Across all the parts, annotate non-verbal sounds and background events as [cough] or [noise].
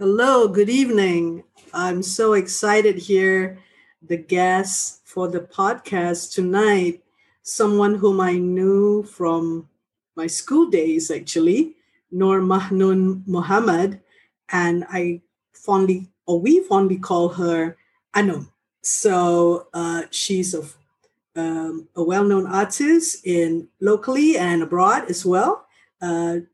Hello, good evening. I'm so excited here. The guest for the podcast tonight, someone whom I knew from my school days, actually, Noor Mahnoon Muhammad, and I fondly, or we fondly call her Anum. So uh, she's a, um, a well-known artist in locally and abroad as well. Uh,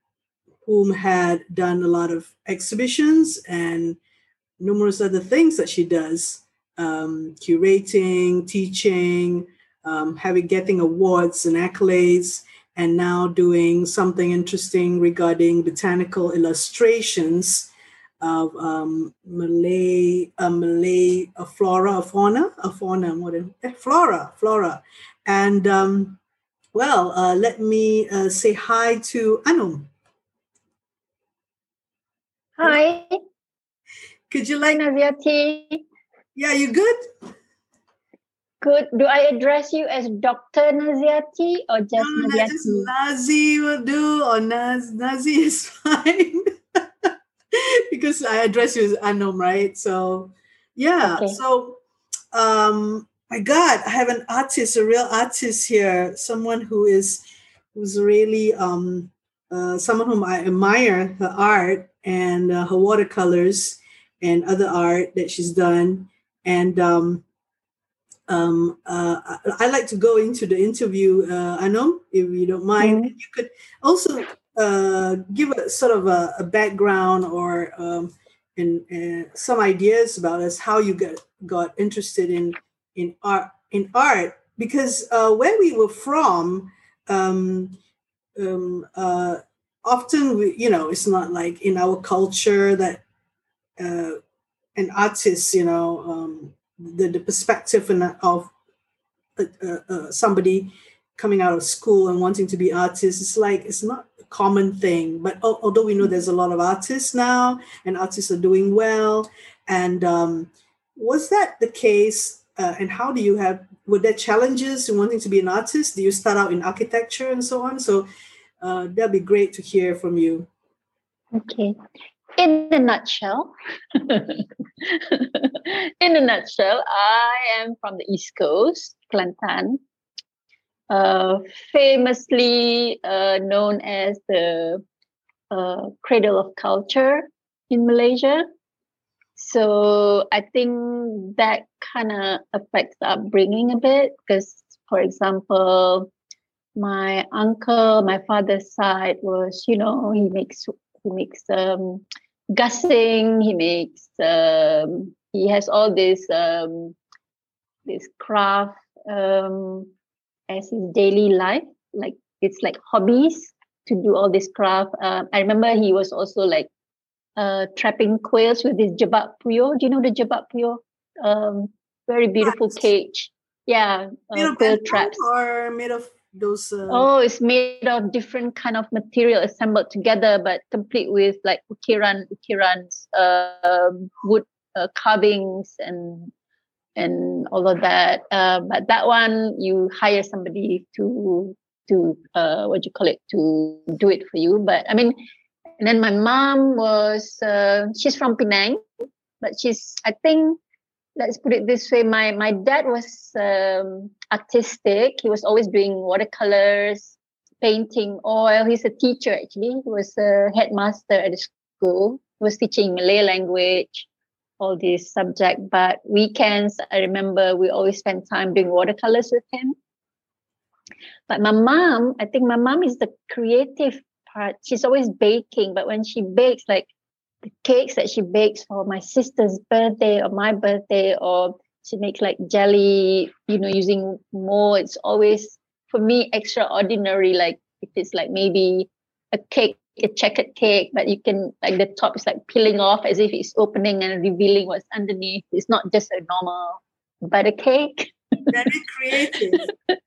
whom had done a lot of exhibitions and numerous other things that she does um, curating, teaching, um, having getting awards and accolades, and now doing something interesting regarding botanical illustrations of um, Malay, Malay, a flora, fauna, a fauna, more than eh, flora, flora, and um, well, uh, let me uh, say hi to Anum. Hi. Could you like Naziati? Yeah, you good? Good. Do I address you as Dr. Naziati or just no, Naziati? Just Nazi will do or Naz Nazi [laughs] is fine. [laughs] because I address you as Anom, right? So yeah. Okay. So um my God, I have an artist, a real artist here, someone who is who's really um uh, someone whom I admire her art and uh, her watercolors and other art that she's done. And um, um, uh, I, like to go into the interview, uh, Anom, if you don't mind. Mm-hmm. You could also uh, give a sort of a, a background or um, and, some ideas about us how you got got interested in in art in art because uh, where we were from um, um, uh, often we, you know it's not like in our culture that uh, an artist you know um, the, the perspective of uh, uh, uh, somebody coming out of school and wanting to be artist it's like it's not a common thing. But although we know there's a lot of artists now and artists are doing well and um, was that the case uh, and how do you have were there challenges in wanting to be an artist? Do you start out in architecture and so on? So uh, that'd be great to hear from you. Okay. In a nutshell, [laughs] in a nutshell, I am from the East Coast, Kelantan, uh, famously uh, known as the uh, cradle of culture in Malaysia. So I think that kind of affects upbringing a bit because, for example, my uncle, my father's side was, you know, he makes he makes um gasing, he makes um he has all this um this craft um as his daily life. Like it's like hobbies to do all this craft. Um, I remember he was also like uh trapping quails with his jebak puyuh. Do you know the jebak puyuh? Um very beautiful cage. Yeah, uh, quail traps. Or made of those uh... oh it's made of different kind of material assembled together but complete with like ukiran ukirans uh, wood uh, carvings and and all of that. Uh, but that one you hire somebody to to uh, what do you call it to do it for you. But i mean and then my mom was uh, she's from penang but she's i think let's put it this way my my dad was um, artistic. He was always doing watercolors painting. Oil he's a teacher actually. He was a headmaster at the school. He was teaching malay language all these subject. But weekends i remember we always spent time doing watercolors with him. But my mom i think my mom is the creative part. She's always baking. But when she bakes like the cakes that she bakes for my sister's birthday or my birthday or she makes like jelly you know using more it's always for me extraordinary. Like if it's like maybe a cake a checkered cake but you can like the top is like peeling off as if it's opening and revealing what's underneath. It's not just a normal butter cake. Very creative. [laughs]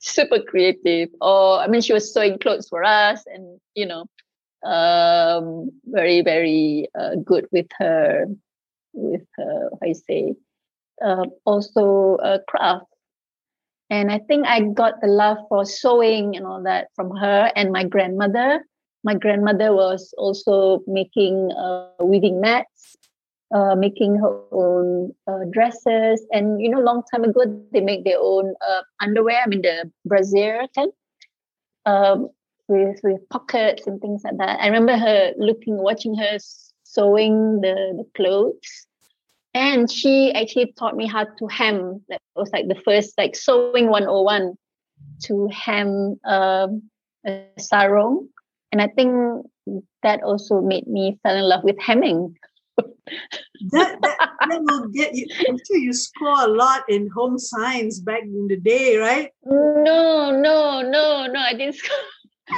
Super creative. Or i mean she was sewing clothes for us and you know um, very very uh, good with her with her I say uh, also uh, craft. And I think I got the love for sewing and all that from her and my grandmother. My grandmother was also making uh, weaving mats, uh, making her own uh, dresses, and you know, long time ago they make their own uh, underwear. I mean, the brassiere kind, um, with with pockets and things like that. I remember her looking, watching her sewing the the clothes, and she actually taught me how to hem. That was like the first like sewing 101 to hem um, a sarong and I think that also made me fell in love with hemming. [laughs] that, that, that will get you. I'm sure you score a lot in home science back in the day, right? No, no, no, no. I didn't. [laughs] Score.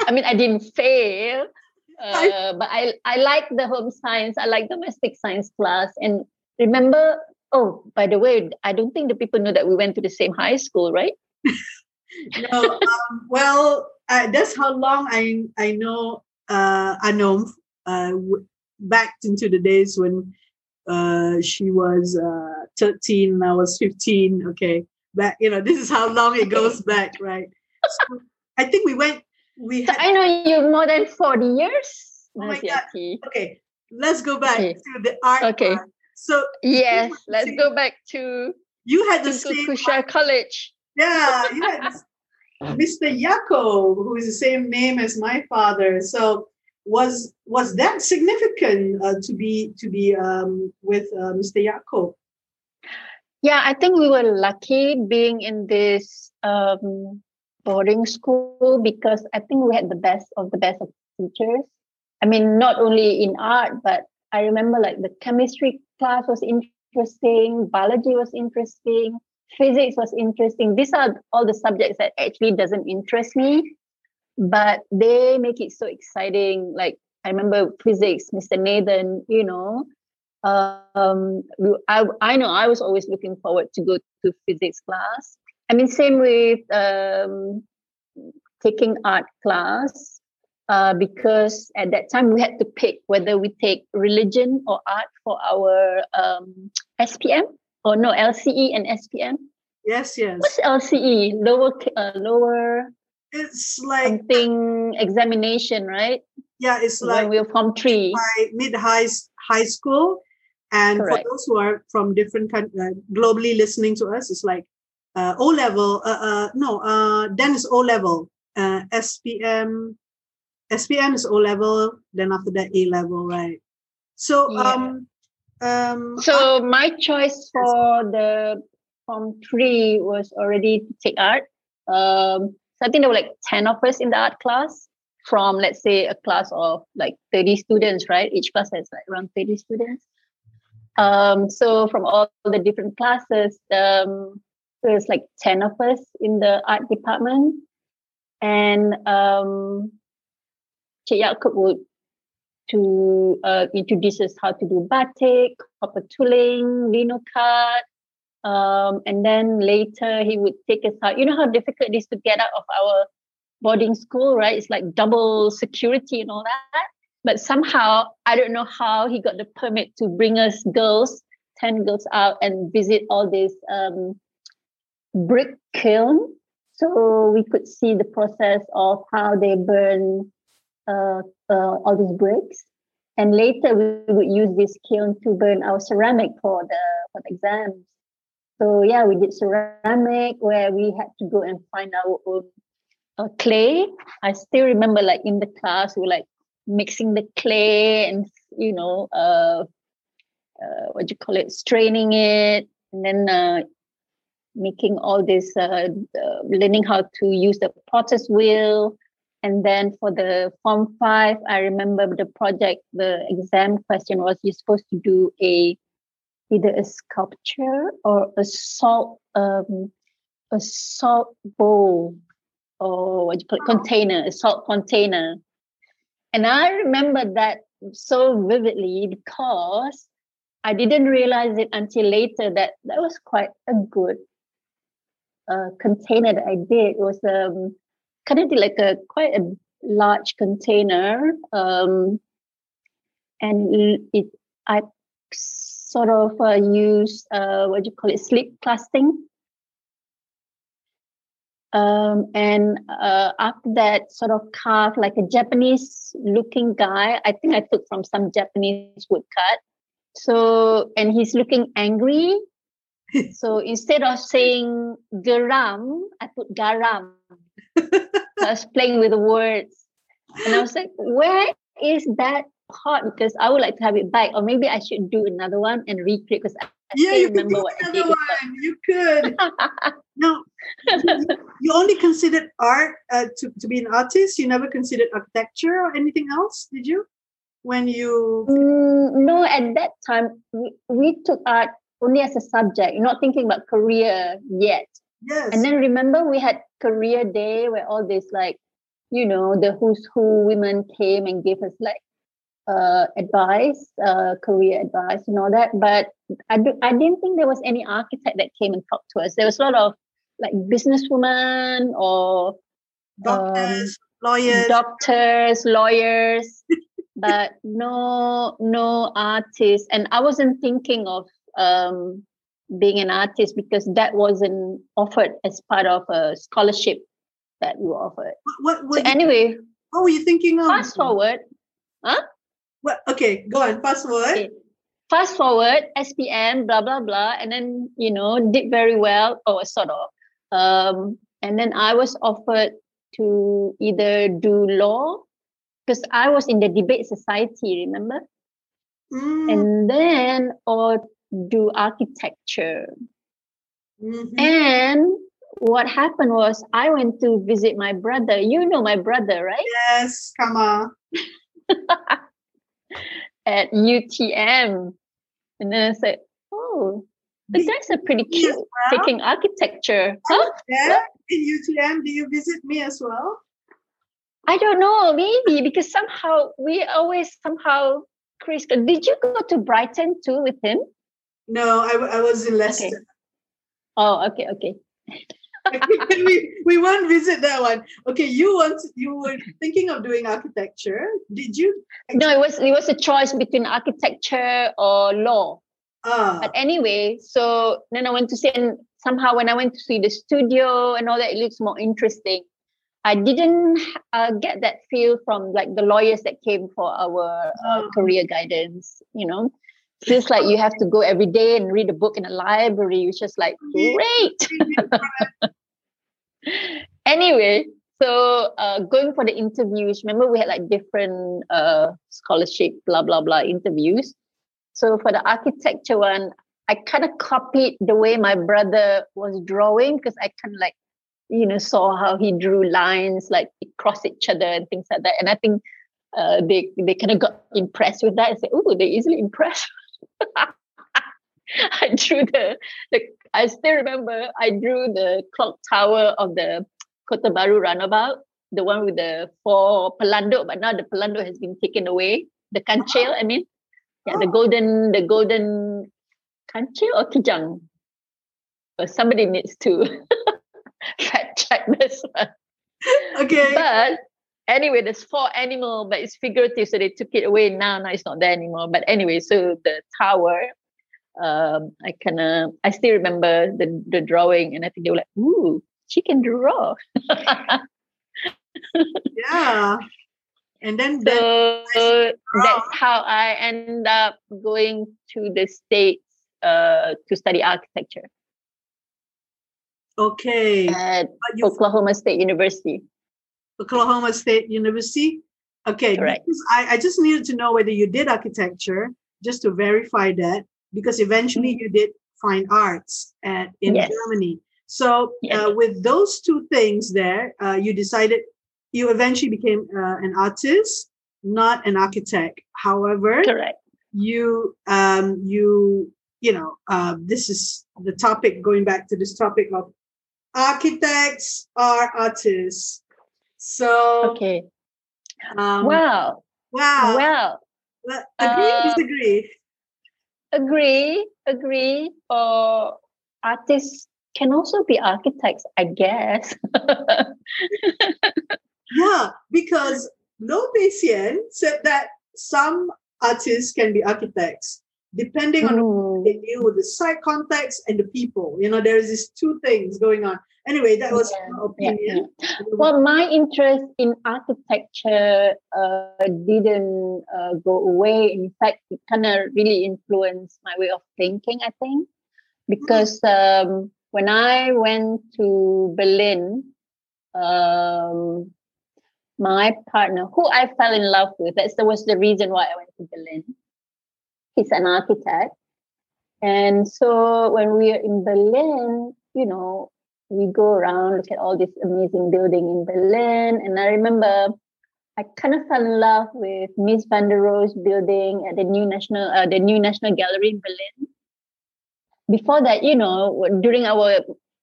I mean, I didn't fail, [laughs] uh, but I I like the home science. I like domestic science class. And remember, oh, by the way, I don't think the people know that we went to the same high school, right? [laughs] no. Um, well, uh, that's how long I I know uh, Anom uh, back into the days when uh, she was uh, 13 and I was 15. Okay, back you know this is how long it [laughs] goes back, right? So I think we went. We so I know you more than 40 years. Oh my God. Okay, let's go back okay. to the art. Okay. Part. So yes, let's go back to you had the same Kurshiah College. Yeah, [laughs] you had Mr. Jakob, who is the same name as my father. So was was that significant uh, to be to be um, with uh, Mr. Jakob? Yeah, I think we were lucky being in this um, boarding school because I think we had the best of the best of teachers. I mean, not only in art, but I remember like the chemistry class was interesting, biology was interesting, physics was interesting. These are all the subjects that actually doesn't interest me, but they make it so exciting. Like I remember physics, Mr. Nathan, you know, um, I, I know I was always looking forward to go to physics class. I mean, same with um, taking art class uh, because at that time we had to pick whether we take religion or art for our um, SPM or no LCE and SPM. Yes, yes. What's LCE? Lower, uh, lower. It's like something examination, right? Yeah, it's like when we're from three mid high high school, and Correct. for those who are from different countries, uh, globally listening to us, it's like uh, O level. Uh, uh, no, uh, then it's O level. Uh, SPM, SPM is O level. Then after that, A level, right? So, yeah. um, um, so my choice for the form three was already to take art. Um, so I think there were like 10 of us in the art class from, let's say, a class of like 30 students, right? Each class has like around 30 students. Um, so from all the different classes, um, there's like 10 of us in the art department. And um, Cik Yaakob would to uh, introduce us how to do batik, copper tooling, lino cut, um, and then later he would take us out. You know how difficult it is to get out of our boarding school, right? It's like double security and all that. But somehow, I don't know how he got the permit to bring us girls, 10 girls out and visit all these um, brick kiln. So we could see the process of how they burn uh, uh, all these bricks. And later we would use this kiln to burn our ceramic for the for the exams. So yeah, we did ceramic where we had to go and find our own uh, clay. I still remember like in the class we were like mixing the clay and you know uh, uh what do you call it straining it and then uh, making all this uh, uh, learning how to use the potter's wheel. And then for the form five i remember the project the exam question was you're supposed to do a either a sculpture or a salt um, a salt bowl or what you it container a salt container. And i remember that so vividly because i didn't realize it until later that that was quite a good uh, container that i did was um, kind of like a quite a large container um, and it i sort of uh, use uh, what do you call it, slip casting. Um, and uh, after that, sort of carved like a Japanese looking guy. I think I took from some Japanese woodcut. So, and he's looking angry. [laughs] so instead of saying garam, I put garam. I was playing with the words. And I was like, where is that part? Because I would like to have it back. Or maybe I should do another one and recreate because I yeah, you remember what another one. You could. [laughs] no, you only considered art uh, to, to be an artist. You never considered architecture or anything else, did you? When you mm, no, at that time we, we took art only as a subject. You're not thinking about career yet. Yes. And then remember we had career day where all this like, you know, the who's who women came and gave us like uh, advice, uh, career advice, and all that. But I, do, I didn't think there was any architect that came and talked to us. There was a lot of like businesswomen or doctors, um, lawyers, doctors, lawyers, [laughs] but no, no artists. And I wasn't thinking of um, being an artist because that wasn't offered as part of a scholarship that we were offered. What, what, so anyway, what were you thinking of? Fast forward, huh? Well, okay, go on. Fast forward. Okay. Fast forward, SPM, blah blah blah, and then you know did very well, or sort of. Um, and then I was offered to either do law because I was in the debate society, remember? Mm. And then or do architecture. Mm-hmm. And what happened was I went to visit my brother. You know my brother, right? Yes, come on. [laughs] at UTM. And then I said, oh, the guys are pretty cute well? taking architecture. Huh? Yeah, in UTM, do you visit me as well? I don't know, maybe because somehow we always somehow, Chris, did you go to Brighton too with him? No, I, I was in Leicester. Okay. Oh, okay, okay. [laughs] we, we won't visit that one. Okay, you want you were thinking of doing architecture. Did you? No, it was it was a choice between architecture or law. Ah. But anyway, so then I went to see, and somehow when I went to see the studio and all that, it looks more interesting. I didn't uh, get that feel from like the lawyers that came for our uh, oh. career guidance. You know, feels like you have to go every day and read a book in a library, which is like great. [laughs] anyway, so uh, going for the interviews, remember we had like different uh, scholarship, blah, blah, blah interviews. So for the architecture one, I kind of copied the way my brother was drawing because I kind of like, you know, saw how he drew lines like across each other and things like that. And I think uh, they they kind of got impressed with that and said, "Oh, they're easily impressed." [laughs] [laughs] I drew the, the I still remember I drew the clock tower of the Kota Bharu runabout, the one with the four pelanduk, but now the pelanduk has been taken away. The kancil, I mean. Yeah, the golden, the golden kancil or kijang. But somebody needs to [laughs] fact check this one. Okay. But anyway, there's four animal, but it's figurative, so they took it away. Now, now it's not there anymore. But anyway, so the tower, um, I kind of, I still remember the the drawing, and I think they were like, "Ooh, she can draw." [laughs] yeah, and then so that's how I end up going to the states uh, to study architecture. Okay. At Oklahoma State University. Oklahoma State University. Okay, Correct. I, I just needed to know whether you did architecture just to verify that because eventually mm-hmm. you did fine arts at, in yes. Germany. So yes. uh, with those two things there, uh, you decided you eventually became uh, an artist, not an architect. However, correct. You um, you you know uh, this is the topic going back to this topic of architects are artists so okay. Um, wow. Wow. Well. well agree uh, disagree? Agree. Agree. Or uh, artists can also be architects, I guess. [laughs] yeah, because Lo Pei said that some artists can be architects depending on mm. they deal with the site context and the people. You know, there is these two things going on. Anyway, that was yeah, my opinion. Yeah, yeah. Well, my interest in architecture uh, didn't uh, go away. In fact, it kind of really influenced my way of thinking. I think because um, when I went to Berlin, um, my partner, who I fell in love with, that was the reason why I went to Berlin. He's an architect. And so when we are in Berlin, you know, we go around, look at all this amazing building in Berlin. And I remember I kind of fell in love with Mies van der Rohe's building at the new national, uh, the new National Gallery in Berlin. Before that, you know, during our,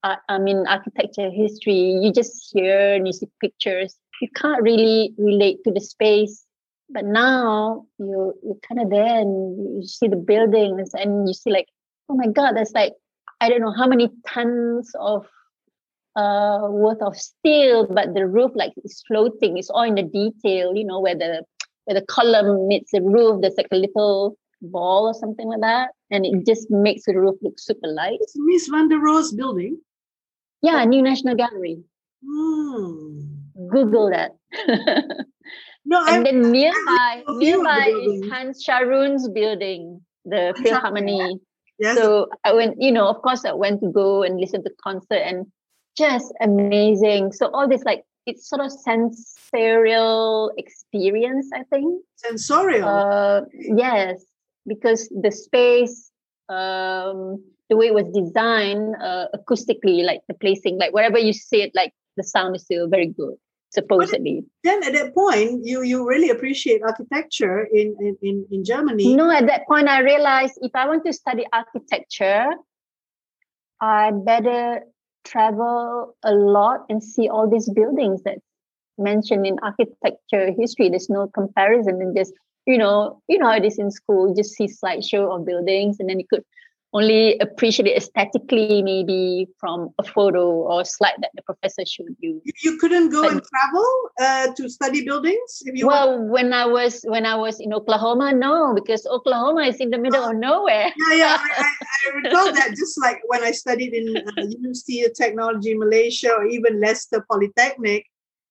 uh, I mean, architecture history, you just hear and you see pictures. You can't really relate to the space. But now you you're kind of there and you see the buildings and you see like, oh my God, that's like I don't know how many tons of uh, worth of steel, but the roof like is floating. It's all in the detail, you know, where the where the column meets the roof. There's like a little ball or something like that, and it just makes the roof look super light. It's Mies van der Rohe's building. Yeah, New National Gallery. Hmm. Google that. no, [laughs] and I, then nearby, nearby is Hans Scharoun's building, the Philharmonie. Yes. So I went, you know, of course, I went to go and listen to concert, and just amazing. So all this like it's sort of sensorial experience, I think. Sensorial. Uh, yes, because the space, um, the way it was designed uh, acoustically, like the placing, like wherever you sit, like the sound is still very good supposedly. But then at that point, you you really appreciate architecture in, in, in, in Germany. No, at that point, I realized if I want to study architecture, I better travel a lot and see all these buildings that mentioned in architecture history. There's no comparison and just, you know, you know it is in school, You just see slideshow of buildings and then you could only appreciate it aesthetically maybe from a photo or a slide that the professor showed you. You couldn't go but, and travel uh, to study buildings if you well when i was when i was in oklahoma no because oklahoma is in the middle of nowhere. [laughs] Yeah yeah I, I, I [laughs] recall that just like when i studied in uh, university of technology malaysia or even leicester polytechnic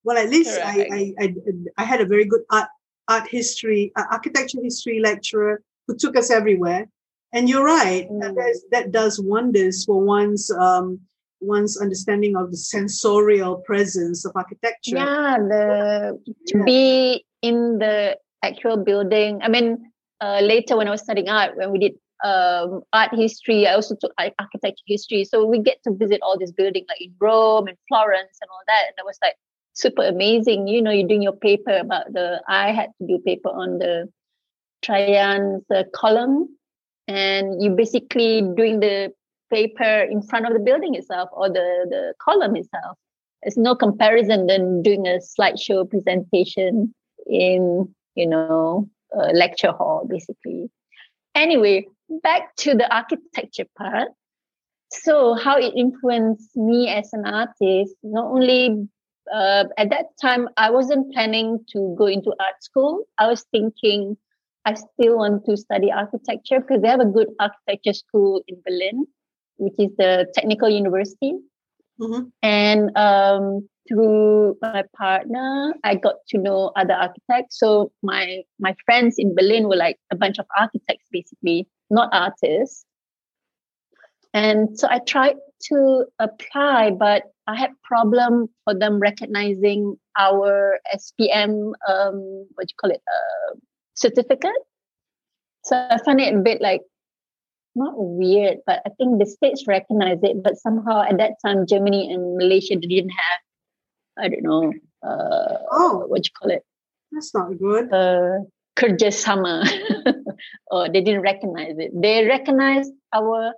well at least I, I, I i had a very good art art history uh, architecture history lecturer who took us everywhere and you're right. Mm. That, that does wonders for one's um, one's understanding of the sensorial presence of architecture. Yeah, the to yeah. be in the actual building. I mean, uh, later when I was studying art, when we did um, art history, I also took architecture history. So we get to visit all these buildings like in Rome and Florence and all that. And that was like super amazing. You know, you're doing your paper about the. I had to do paper on the Trajan's uh, column and you're basically doing the paper in front of the building itself or the, the column itself. It's no comparison than doing a slideshow presentation in, you know, a lecture hall, basically. Anyway, back to the architecture part. So, how it influenced me as an artist, not only uh, at that time, I wasn't planning to go into art school. I was thinking I still want to study architecture because they have a good architecture school in Berlin, which is the technical university. Mm-hmm. And um, through my partner, I got to know other architects. So my my friends in Berlin were like a bunch of architects, basically, not artists. And so I tried to apply, but I had problem for them recognizing our SPM, um, what do you call it, uh, certificate. So I find it a bit like not weird, but I think the states recognize it. But somehow at that time, Germany and Malaysia didn't have, I don't know, uh, oh, what you call it? That's not good. Uh, kerjasama, [laughs] or they didn't recognize it. They recognized our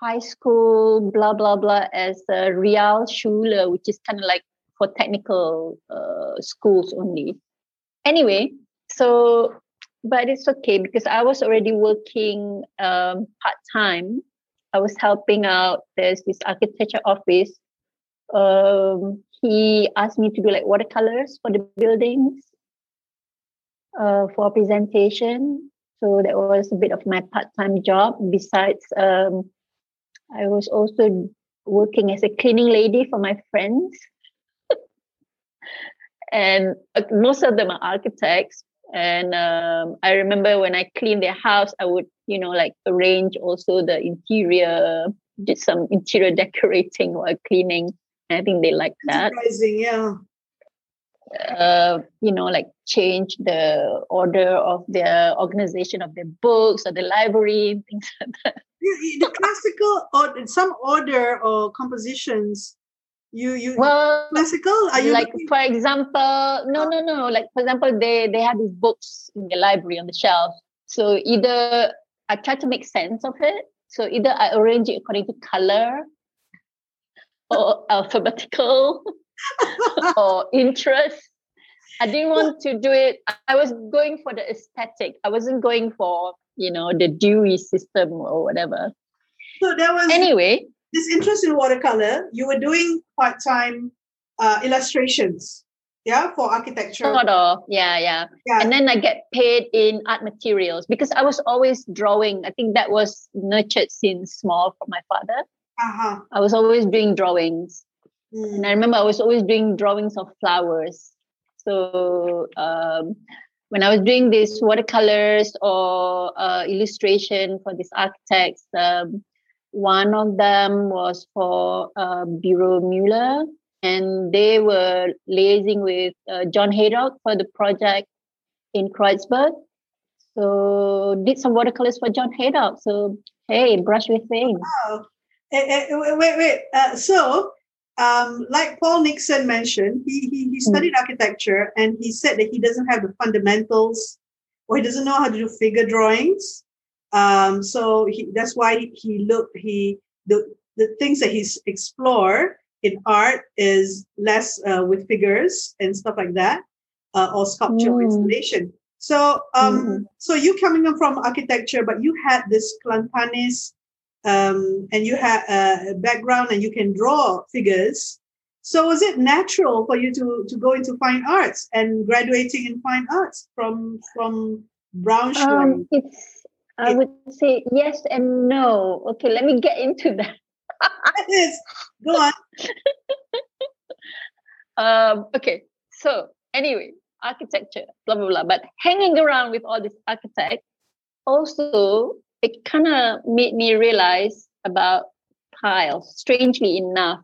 high school, blah blah blah, as a Realschule, which is kind of like for technical uh, schools only. Anyway, so but it's okay because I was already working um, part time. I was helping out. There's this architecture office. Um, he asked me to do like watercolors for the buildings uh, for presentation. So that was a bit of my part time job. Besides, um, I was also working as a cleaning lady for my friends. [laughs] and uh, most of them are architects. And um, I remember when I cleaned their house, I would, you know, like arrange also the interior, did some interior [laughs] decorating while cleaning. I think they like that. Surprising, yeah. Uh, you know, like change the order of their organization of their books or the library, [laughs] things like that. The classical or some order or compositions you you well classical? Are you like looking? for example no oh. no no like for example they they have these books in the library on the shelf. So either i try to make sense of it. So either i arrange it according to color or alphabetical [laughs] or interest. I didn't want to do it. I was going for the aesthetic. I wasn't going for you know the dewey system or whatever. So there was anyway this interest in watercolor, you were doing part time uh, illustrations, yeah, for architecture. Sort of, yeah, yeah, yeah. And then I get paid in art materials because I was always drawing. I think that was nurtured since small from my father. Uh-huh. I was always doing drawings. Mm. And I remember I was always doing drawings of flowers. So um, when I was doing these watercolors or uh, illustration for these architects, um, one of them was for uh, Bureau Mueller, and they were liaising with uh, John Hejduk for the project in Kreuzberg. So did some watercolors for John Hejduk. So hey, brush with things. Wow. Hey, wait, wait, wait. Uh, so, um, like Paul Nixon mentioned, he, he, he studied mm. architecture and he said that he doesn't have the fundamentals or he doesn't know how to do figure drawings. Um, so he, that's why he looked, he, the, the things that he's explored in art is less uh, with figures and stuff like that, uh, or sculpture mm. installation. So, um, mm-hmm. so you coming from architecture, but you had this Kelantanis, um, and you had a background and you can draw figures. So was it natural for you to, to go into fine arts and graduating in fine arts from, from Braunschweig? Um, it's, I would say yes and no. Okay, let me get into that. yes, go on. [laughs] um, okay, so anyway, architecture, blah blah blah. But hanging around with all these architects, also it kind of made me realize about tiles. Strangely enough,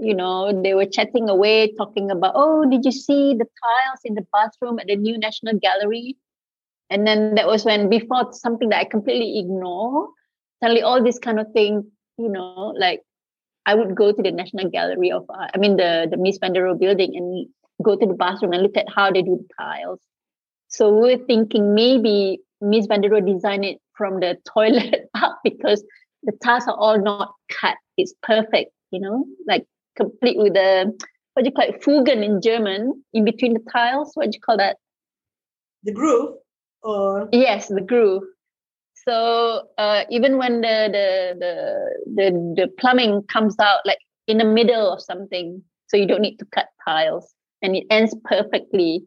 you know, they were chatting away, talking about, oh, did you see the tiles in the bathroom at the new National Gallery? And then that was when before something that I completely ignore, suddenly all this kind of thing, you know, like I would go to the National Gallery of Art, I mean the, the der Rohe building and go to the bathroom and look at how they do the tiles. So we we're thinking maybe Mies van designed it from the [laughs] toilet up because the tiles are all not cut. It's perfect, you know, like complete with the what do you call it, Fugen in German, in between the tiles. What do you call that? The groove or yes the groove. So uh, even when the, the the the the plumbing comes out like in the middle of something so you don't need to cut tiles and it ends perfectly.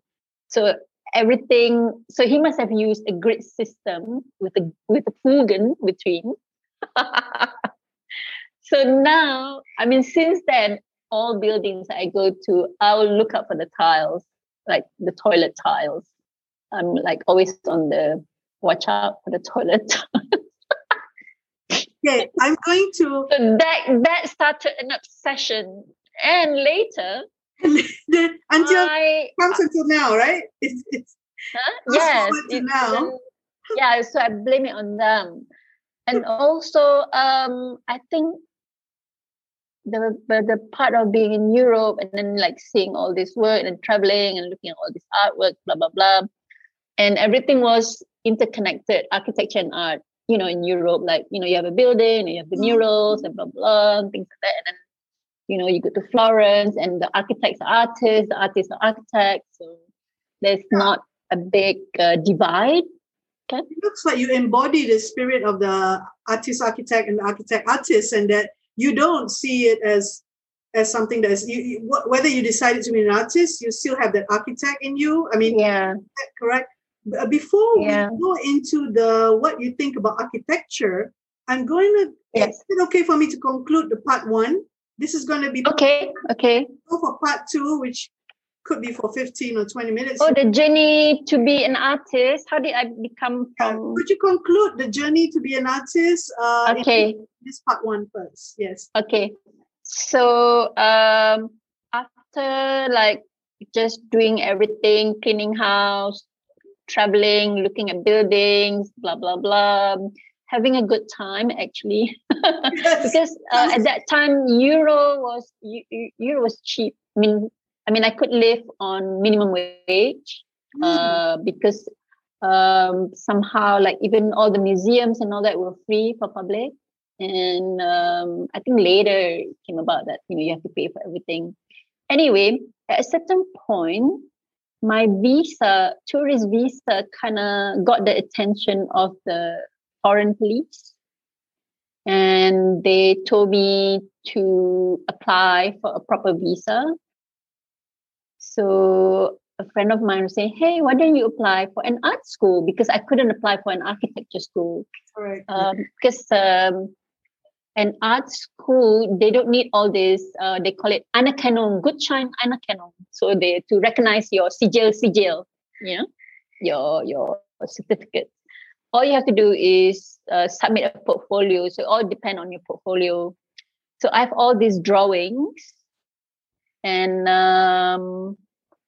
So everything so he must have used a grid system with a with a fugen between. [laughs] So now i mean since then all buildings i go to i will look up for the tiles like the toilet tiles I'm like always on the watch out for the toilet. [laughs] okay, I'm going to. [laughs] So that that started an obsession, and later [laughs] until I, comes until now, right? It's it's huh? yes, it's, now. yeah. So I blame it on them, and also um, I think the the part of being in Europe and then like seeing all this work and traveling and looking at all this artwork, blah blah blah and everything was interconnected architecture and art you know in europe like you know you have a building and you have the mm-hmm. murals and blah blah and things like that. And then you know you go to florence and the architects are artists the artists are architects so there's not a big uh, divide. Okay. It looks like you embody the spirit of the artist architect and the architect artist and that you don't see it as as something that is you, you, whether you decided to be an artist you still have that architect in you. I mean yeah. correct before yeah. we go into the what you think about architecture, I'm going to. Yes. Is it okay for me to conclude the part one? This is going to be okay. Okay. Go for part two, which could be for 15 or 20 minutes. Oh, the journey to be an artist. How did I become from... Yeah. Could you conclude the journey to be an artist? Uh, okay. This part one first. Yes. Okay. So um, after like just doing everything, cleaning house, traveling, looking at buildings, blah, blah, blah, having a good time actually. [laughs] Yes. because uh, at that time, Euro was, Euro was cheap. I mean, I mean, I could live on minimum wage mm. uh, because um, somehow, like even all the museums and all that were free for public. And um, I think later it came about that you know you have to pay for everything. Anyway, at a certain point, my visa, tourist visa, kind of got the attention of the foreign police, and they told me to apply for a proper visa so a friend of mine was saying, "Hey, why don't you apply for an art school?" Because I couldn't apply for an architecture school. Right. Um, because um, an art school, they don't need all this. Uh, they call it anerkennung, Gutschein anerkennung. So they to recognize your sijil sijil, you know, your your certificate. All you have to do is uh, submit a portfolio. So all depend on your portfolio. So I have all these drawings, and um,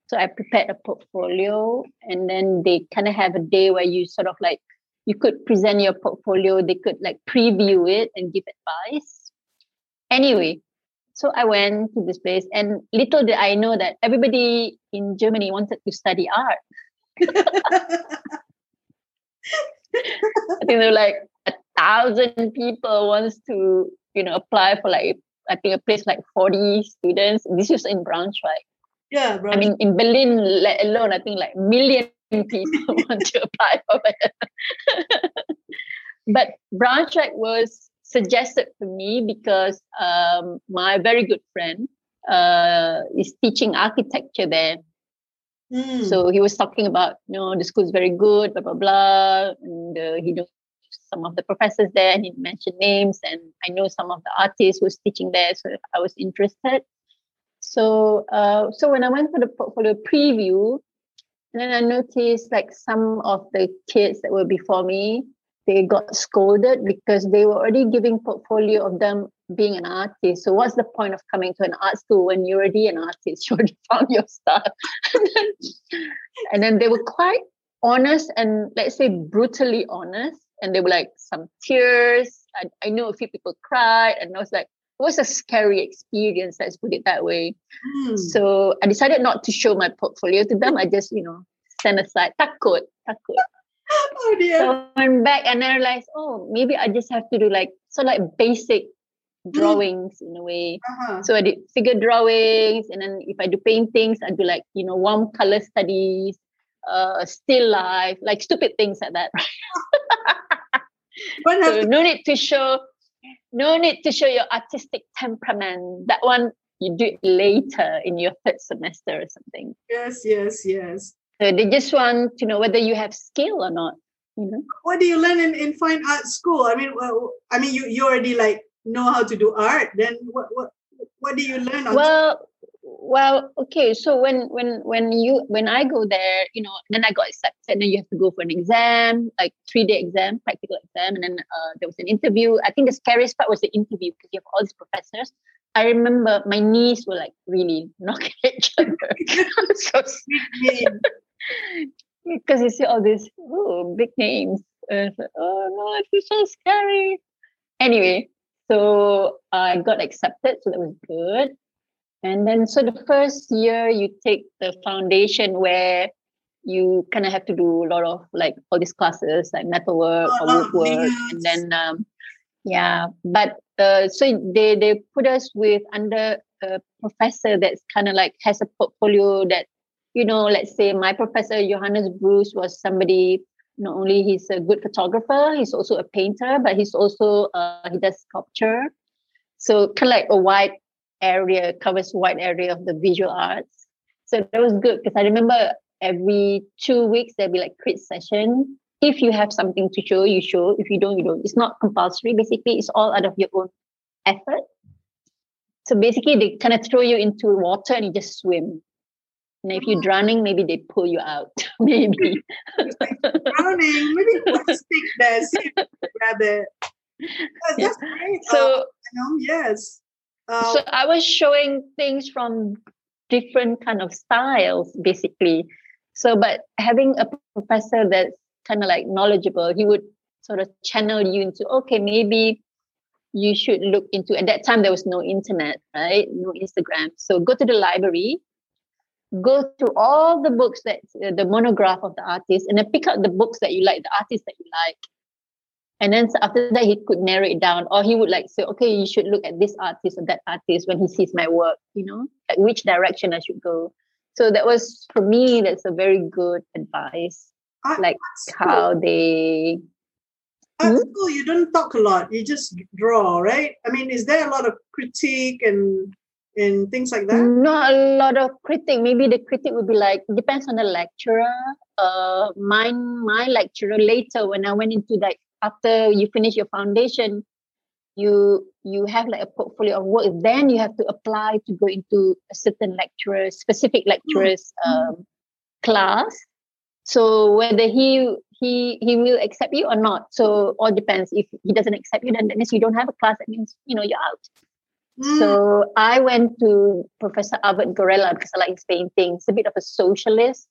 so I prepared a portfolio and then they kind of have a day where you sort of like, you could present your portfolio, they could like preview it and give advice. Anyway, so I went to this place and little did I know that everybody in Germany wanted to study art. [laughs] I think there were like a thousand people wants to, you know, apply for like I think a place like 40 students. This was in Braunschweig. Yeah. I mean, in Berlin let alone, I think like million people want to apply for it. but Braunschweig was suggested for me because um, my very good friend uh, is teaching architecture there. Mm. So he was talking about, you know, the school's very good, blah, blah, blah. And uh, he knows some of the professors there and he mentioned names. And I know some of the artists who was teaching there. So I was interested. So uh, so when I went for the portfolio preview, then I noticed like some of the kids that were before me, they got scolded because they were already giving portfolio of them being an artist. So what's the point of coming to an art school when you're already an artist? [laughs] You already found your stuff. and, then, and then they were quite honest and let's say brutally honest. And they were like some tears. I, I know a few people cried, and I was like, was a scary experience let's put it that way mm. so i decided not to show my portfolio to them i just you know stand aside takut takut [laughs] oh dear so I went back and I realized oh maybe i just have to do like so like basic hmm. drawings mm. in a way uh-huh. so i did figure drawings and then if i do paintings i do like you know warm color studies uh still life like stupid things like that [laughs] so no need to show no need to show your artistic temperament. That one you do it later in your third semester or something. Yes, yes, yes. So they just want to know whether you have skill or not. You know. What do you learn in, in fine art school? I mean, well, I mean, you you already like know how to do art. Then what what what do you learn? well, well okay so when when when you when i go there you know then i got accepted and then you have to go for an exam like three day exam practical exam and then uh, there was an interview. I think the scariest part was the interview because you have all these professors. I remember my knees were like really knocking each other. [laughs] So because [laughs] you see all these oh, big names. Like, oh no it's so scary. Anyway so i got accepted so that was good. And then, so the first year you take the foundation where you kind of have to do a lot of like all these classes like metalwork or oh, woodwork, yes. and then um, yeah. But uh, so they they put us with under a professor that's kind of like has a portfolio that you know. Let's say my professor Johannes Brus was somebody. Not only he's a good photographer, he's also a painter, but he's also uh, he does sculpture. So kind of like a wide area covers wide area of the visual arts. So that was good because I remember every two weeks there'll be like crit session. if you have something to show, you show. If you don't, you don't. It's not compulsory. Basically, it's all out of your own effort. So basically, they kind of throw you into water and you just swim. And if you're drowning, maybe they pull you out. [laughs] maybe. [laughs] drowning, maybe stick there, see grab it. That's yeah. great. So, um, you know, yes. Um, so I was showing things from different kind of styles, basically. So, but having a professor that's kind of like knowledgeable, he would sort of channel you into, okay, maybe you should look into, at that time, there was no internet, right? No Instagram. So go to the library, go through all the books that uh, the monograph of the artist, and then pick out the books that you like, the artist that you like. And then after that, he could narrow it down, or he would like say, okay, you should look at this artist or that artist when he sees my work, you know, like which direction I should go. So that was for me, that's a very good advice. Like how they at hmm? school you don't talk a lot you just draw right i mean is there a lot of critique and and things like that not a lot of critique maybe the critique would be like depends on the lecturer uh mine my lecturer later when i went into like after you finish your foundation you you have like a portfolio of work then you have to apply to go into a certain lecturer specific lecturers mm-hmm. um, class. So whether he he he will accept you or not so all depends. If he doesn't accept you then that means you don't have a class. That means you know you're out. Mm. so i went to professor albert gorella because i like his painting. It's a bit of a socialist.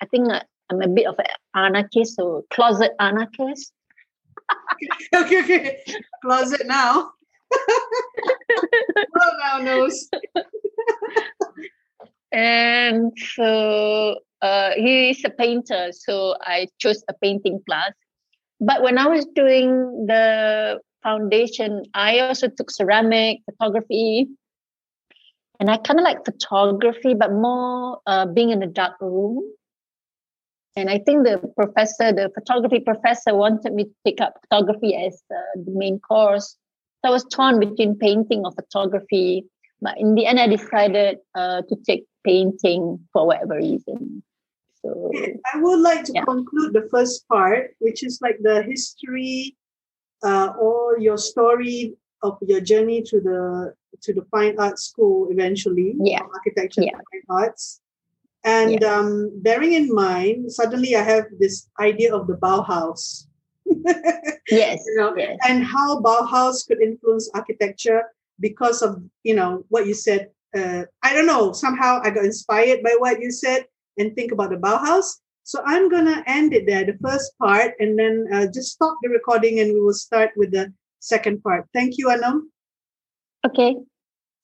I think i'm a bit of an anarchist or closet anarchist [laughs] okay okay Close it now [laughs] well now knows and so uh, he is a painter, so I chose a painting class. But when I was doing the foundation, I also took ceramic, photography, and I kind of like photography, but more uh, being in a dark room. And I think the professor, the photography professor, wanted me to pick up photography as uh, the main course. So I was torn between painting or photography. But in the end, I decided uh, to take painting for whatever reason. So I would like to yeah. conclude the first part, which is like the history uh, or your story of your journey to the to the fine arts school eventually, yeah, architecture yeah. fine arts. And yeah. um, bearing in mind, suddenly I have this idea of the Bauhaus. [laughs] yes, you know, yes. and how Bauhaus could influence architecture because of you know what you said. Uh, I don't know. Somehow I got inspired by what you said, and think about the Bauhaus. So I'm going to end it there, the first part, and then uh, just stop the recording and we will start with the second part. Thank you, Anam. Okay.